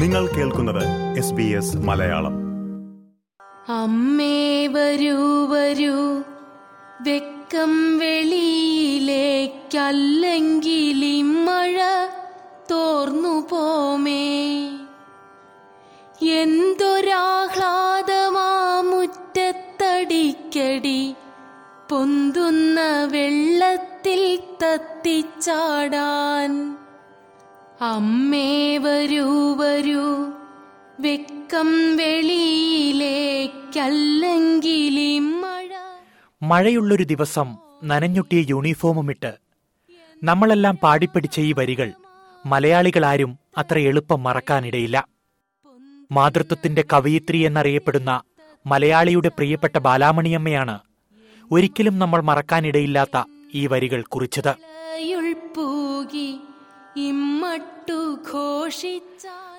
നിങ്ങൾ കേൾക്കുന്നത് S B S Malayalam. അമ്മേ വരൂ വരൂ. വെക്കം വെളിയിലേക്കല്ലെങ്കിൽ മഴ തോർന്നു പോമേ. എന്തൊരാഹ്ലാദമാ മുറ്റത്തടിക്കടി പൊന്തുന്ന വെള്ളത്തിൽ തത്തിച്ചാടാൻ. അമ്മേ വരൂ വരൂ. വെക്കം വെളിയിലേക്കല്ലെങ്കിലി മഴ. മഴയുള്ളൊരു ദിവസം നനഞ്ഞുട്ടിയ യൂണിഫോമുമിട്ട് നമ്മളെല്ലാം പാടിപ്പിടിച്ച ഈ വരികൾ മലയാളികളാരും അത്ര എളുപ്പം മറക്കാനിടയില്ല. മാതൃത്വത്തിന്റെ കവയിത്രി എന്നറിയപ്പെടുന്ന മലയാളിയുടെ പ്രിയപ്പെട്ട ബാലാമണിയമ്മയാണ് ഒരിക്കലും നമ്മൾ മറക്കാനിടയില്ലാത്ത ഈ വരികൾ കുറിച്ചത്. പൂകി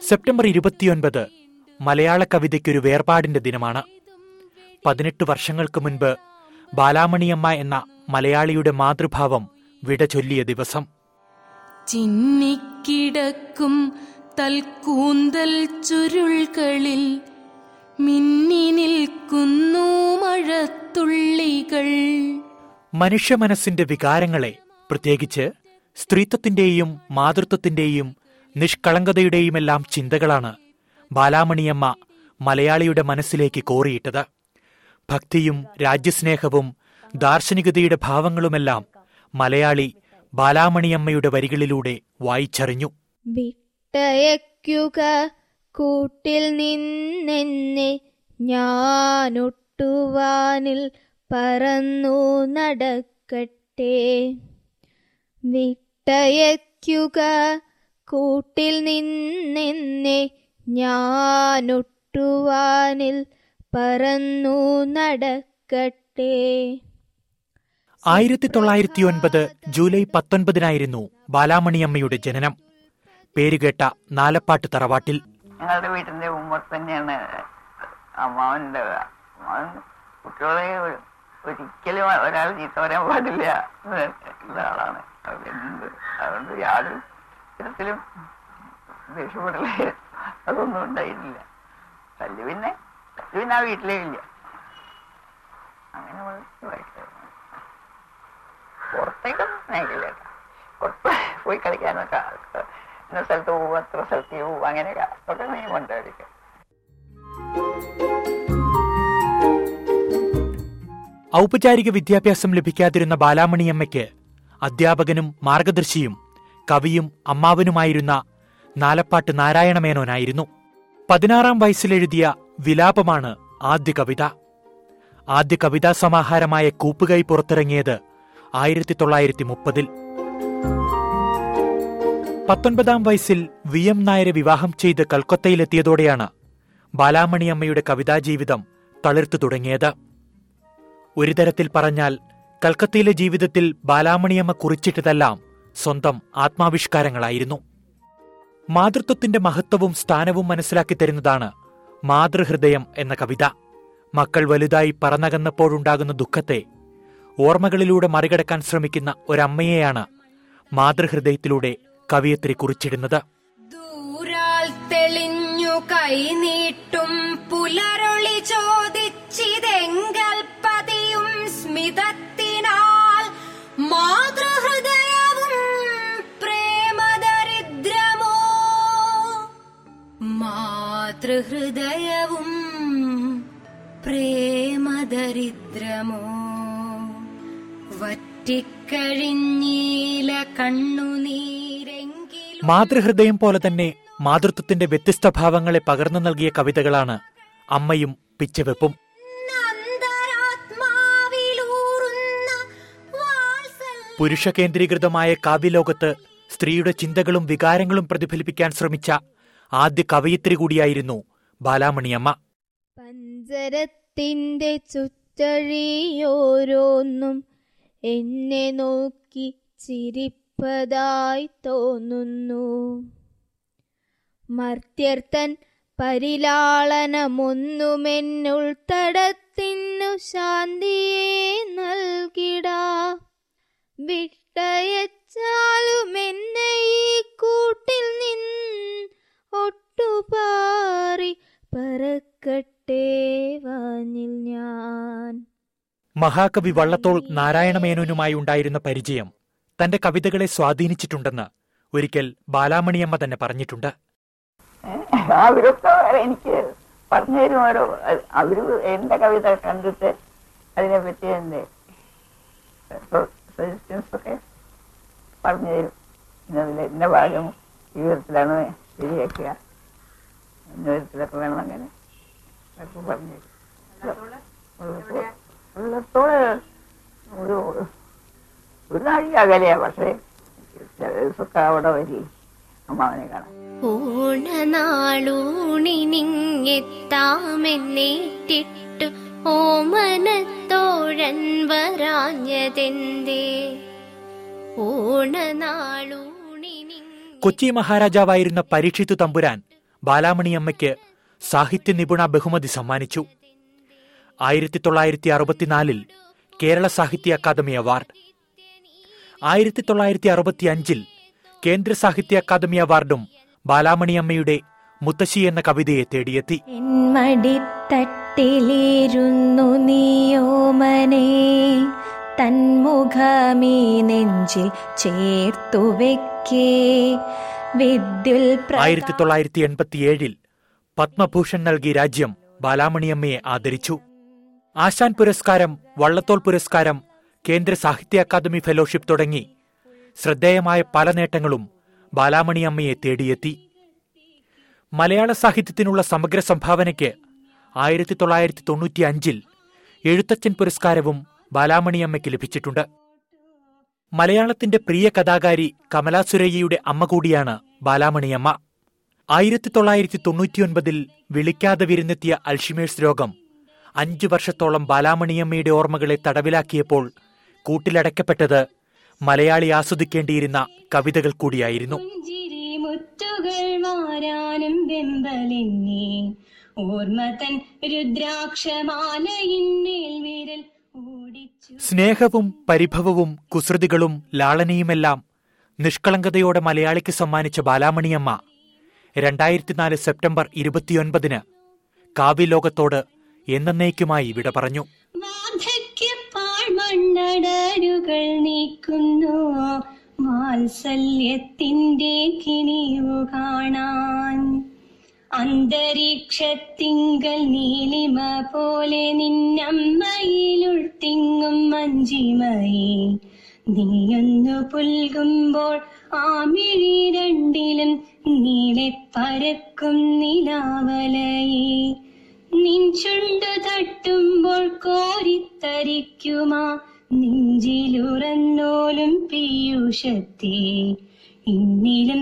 സെപ്റ്റംബർ ഇരുപത്തിയൊൻപത് മലയാള കവിതയ്ക്കൊരു വേർപാടിന്റെ ദിനമാണ്. പതിനെട്ട് വർഷങ്ങൾക്ക് മുൻപ് ബാലാമണിയമ്മ എന്ന മലയാളിയുടെ മാതൃഭാവം വിട ചൊല്ലിയ ദിവസം. ചിന്നിക്കിടക്കും തൽക്കൂന്തൽ ചുരുൾകളിൽ മിന്നി നിൽക്കുന്നു മഴത്തുള്ളികൾ. മനുഷ്യ മനസ്സിന്റെ വികാരങ്ങളെ പ്രത്യേകിച്ച് സ്ത്രീത്വത്തിന്റെയും മാതൃത്വത്തിന്റെയും നിഷ്കളങ്കതയുടെയുമെല്ലാം ചിന്തകളാണ് ബാലാമണിയമ്മ മലയാളിയുടെ മനസ്സിലേക്ക് കോറിയിട്ടത്. ഭക്തിയും രാജ്യസ്നേഹവും ദാർശനികതയുടെ ഭാവങ്ങളുമെല്ലാം മലയാളി ബാലാമണിയമ്മയുടെ വരികളിലൂടെ വായിച്ചറിഞ്ഞു. വിട്ടയക്കുക കൂട്ടിൽ നിന്നെന്നെ ഞാനൊട്ടുവാനിൽ പറന്നു നടക്കട്ടെ. വിട്ടയക്കുക കൂട്ടിൽ നിന്നെന്നെ ഞാനൊട്ടുവാനിൽ പറന്നു നടക്കട്ടെ. ആയിരത്തി തൊള്ളായിരത്തി ഒൻപത് ജൂലൈ പത്തൊൻപതിനായിരുന്നു ബാലാമണിയമ്മയുടെ ജനനം. പേരുകേട്ട നാലപ്പാട്ട് തറവാട്ടിൽ. ഞങ്ങളുടെ വീട്ടിന്റെ ഉമ്മർ തന്നെയാണ് അമ്മാവന്റെ അമ്മാവൻ കുട്ടികളെ ഒരിക്കലും ഒരാൾ ചീത്ത പറയാൻ പാടില്ല എന്ന് എന്ത് അതുകൊണ്ട് യാതൊരു വിധത്തിലും ദേഷ്യപ്പെടലേ. അതൊന്നും ഉണ്ടായിരുന്നില്ല. തല്ലു പിന്നെ തല്ലു പിന്നെ ആ വീട്ടിലേ ഇല്ല അങ്ങനെ പുറത്തേക്കൊന്നും സ്നേഹിക്കില്ല കേട്ടോ. പുറത്ത് പോയി കളിക്കാനൊക്കെ ഇന്ന സ്ഥലത്ത് പോവും അത്ര സ്ഥലത്ത് പോവും അങ്ങനെയൊക്കെ അതൊക്കെ നിയമമുണ്ട് അവർക്ക് ഔപചാരിക വിദ്യാഭ്യാസം ലഭിക്കാതിരുന്ന ബാലാമണിയമ്മയ്ക്ക് അധ്യാപകനും മാർഗദർശിയും കവിയും അമ്മാവനുമായിരുന്ന നാലപ്പാട്ട് നാരായണമേനോനായിരുന്നു. പതിനാറാം വയസ്സിലെഴുതിയ വിലാപമാണ് ആദ്യ കവിത. ആദ്യ കവിതാ സമാഹാരമായ കൂപ്പുകൈ പുറത്തിറങ്ങിയത് ആയിരത്തി തൊള്ളായിരത്തി മുപ്പതിൽ പത്തൊൻപതാം വയസ്സിൽ വി എം നായരെ വിവാഹം ചെയ്ത് കൽക്കത്തയിലെത്തിയതോടെയാണ് ബാലാമണിയമ്മയുടെ കവിതാജീവിതം തളിർത്തു തുടങ്ങിയത്. ഒരു തരത്തിൽ പറഞ്ഞാൽ കൽക്കത്തയിലെ ജീവിതത്തിൽ ബാലാമണിയമ്മ കുറിച്ചിട്ടതെല്ലാം സ്വന്തം ആത്മാവിഷ്കാരങ്ങളായിരുന്നു. മാതൃത്വത്തിന്റെ മഹത്വവും സ്ഥാനവും മനസ്സിലാക്കി തരുന്നതാണ് മാതൃഹൃദയം എന്ന കവിത. മക്കൾ വലുതായി പറന്നകന്നപ്പോഴുണ്ടാകുന്ന ദുഃഖത്തെ ഓർമ്മകളിലൂടെ മറികടക്കാൻ ശ്രമിക്കുന്ന ഒരമ്മയെയാണ് മാതൃഹൃദയത്തിലൂടെ കവിയത്രി കുറിച്ചിടുന്നത്. തെളിഞ്ഞു കൈനീട്ടും പുലരൊളി ചോദിച്ചിതെങ്കൽ മാതൃഹൃദയവും പ്രേമദരിദ്രമോ? വറ്റിക്കഴിഞ്ഞീല കണ്ണുനീരെങ്കിലും മാതൃഹൃദയം പോലെ തന്നെ മാതൃത്വത്തിന്റെ വ്യത്യസ്ത ഭാവങ്ങളെ പകർന്നു നൽകിയ കവിതകളാണ് അമ്മയും പിച്ചവെപ്പും. പുരുഷ കേന്ദ്രീകൃതമായ കാവ്യലോകത്ത് സ്ത്രീയുടെ ചിന്തകളും വികാരങ്ങളും പ്രതിഫലിപ്പിക്കാൻ ശ്രമിച്ച ആദ്യ കവയിത്രി കൂടിയായിരുന്നു ബാലാമണിയമ്മ. പഞ്ചരത്തിന്റെ ചുറ്റഴിയോരോന്നും എന്നെ നോക്കി ചിരിപ്പതായി തോന്നുന്നു. മർത്യർത്തൻ പരിലാളനമൊന്നുമെന്നുൾത്തടത്തിനു ശാന്തിയെ നൽകിടാ. വിട്ടയച്ചാലും മറക്കട്ടെ വാനിൽ ഞാൻ. മഹാകവി വള്ളത്തോൾ നാരായണമേനോനുമായി ഉണ്ടായിരുന്ന പരിചയം തന്റെ കവിതകളെ സ്വാധീനിച്ചിട്ടുണ്ടെന്ന് ഒരിക്കൽ ബാലാമണിയമ്മ തന്നെ പറഞ്ഞിട്ടുണ്ട്. എനിക്ക് പറഞ്ഞു അവർ എന്റെ കവിത കണ്ടിട്ട് അതിനെ പറ്റി എന്റെ പറഞ്ഞു തരും ഇന്നതിലെ ഭാഗം ജീവിതത്തിലാണ് ശരിയാക്കുക ഇന്ന വിധത്തിലൊക്കെ വേണം അങ്ങനെ. പറഞ്ഞു ഉള്ളത്തോൾ? ഒരു ഒരു നാഴി അകലെയാ പക്ഷേ ചില ദിവസമൊക്കെ അവിടെ വരി. അമ്മാവനെ കാണാൻ. ഓണനാളൂണിനിങ്ങെത്താമെന്നേറ്റിട്ടു ഓമനത്തോഴൻ വരാഞ്ഞതെന്തേ ഓണനാളൂണിനി കൊച്ചി മഹാരാജാവായിരുന്ന പരീക്ഷിത്തു തമ്പുരാൻ ബാലാമണിയമ്മയ്ക്ക് സാഹിത്യ നിപുണ ബഹുമതി സമ്മാനിച്ചു. ആയിരത്തി തൊള്ളായിരത്തി അറുപത്തിനാലിൽ കേരള സാഹിത്യ അക്കാദമി അവാർഡ്. ആയിരത്തി തൊള്ളായിരത്തി അറുപത്തി അഞ്ചിൽ കേന്ദ്ര സാഹിത്യ അക്കാദമി അവാർഡും ബാലാമണിയമ്മയുടെ മുത്തശ്ശി എന്ന കവിതയെ തേടിയെത്തി. എന്മടിത്തട്ടിലിരുന്നു നീയോമനെ തന്മുഖമീ നെഞ്ചിൽ ചേർത്തു വെക്കേ. ആയിരത്തി തൊള്ളായിരത്തി എൺപത്തിയേഴിൽ പത്മഭൂഷൺ നൽകി രാജ്യം ബാലാമണിയമ്മയെ ആദരിച്ചു. ആശാൻ പുരസ്കാരം വള്ളത്തോൾ പുരസ്കാരം കേന്ദ്ര സാഹിത്യ അക്കാദമി ഫെലോഷിപ്പ് തുടങ്ങി ശ്രദ്ധേയമായ പല നേട്ടങ്ങളും ബാലാമണിയമ്മയെ തേടിയെത്തി. മലയാള സാഹിത്യത്തിനുള്ള സമഗ്ര സംഭാവനയ്ക്ക് ആയിരത്തി തൊള്ളായിരത്തി തൊണ്ണൂറ്റി അഞ്ചിൽ എഴുത്തച്ഛൻ പുരസ്കാരവും ബാലാമണിയമ്മയ്ക്ക് ലഭിച്ചിട്ടുണ്ട്. മലയാളത്തിന്റെ പ്രിയ കഥാകാരി കമലാ സുരയ്യയുടെ അമ്മ കൂടിയാണ് ബാലാമണിയമ്മ. ആയിരത്തി തൊള്ളായിരത്തി തൊണ്ണൂറ്റിയൊൻപതിൽ വിളിക്കാതെ വിരുന്നെത്തിയ അൽഷിമേഴ്സ് രോഗം അഞ്ചു വർഷത്തോളം ബാലാമണിയമ്മയുടെ ഓർമ്മകളെ തടവിലാക്കിയപ്പോൾ കൂട്ടിലടയ്ക്കപ്പെട്ടത് മലയാളി ആസ്വദിക്കേണ്ടിയിരുന്ന കവിതകൾ കൂടിയായിരുന്നു. ഓർമ്മ തൻ രുദ്രാക്ഷമാലയിൽ വിരൽ സ്നേഹവും പരിഭവവും കുസൃതികളും ലാളനയുമെല്ലാം നിഷ്കളങ്കതയോടെ മലയാളിക്ക് സമ്മാനിച്ച ബാലാമണിയമ്മ. രണ്ടായിരത്തിനാല് സെപ്റ്റംബർ ഇരുപത്തിയൊൻപതിന് കാവ്യലോകത്തോട് എന്നേക്കുമായി വിട പറഞ്ഞു. നീക്കുന്നു. വാത്സല്യത്തിന്റെ കിനിയു കാണാൻ. അന്തരീക്ഷത്തിങ്കൽ നീലിമ പോലെ നിന്നമ്മയിലുൾത്തിങ്ങും മഞ്ചിമയെ നീയൊന്നു പുൽകുമ്പോൾ ആമിഴി മിഴി രണ്ടിലും നീളെ പരക്കും നിലാവലയെ നിൻ തട്ടുമ്പോൾ കോരിത്തരിക്കുമാ നെഞ്ചിലുറന്നോലും പീയൂഷത്തെ ഇന്നിലും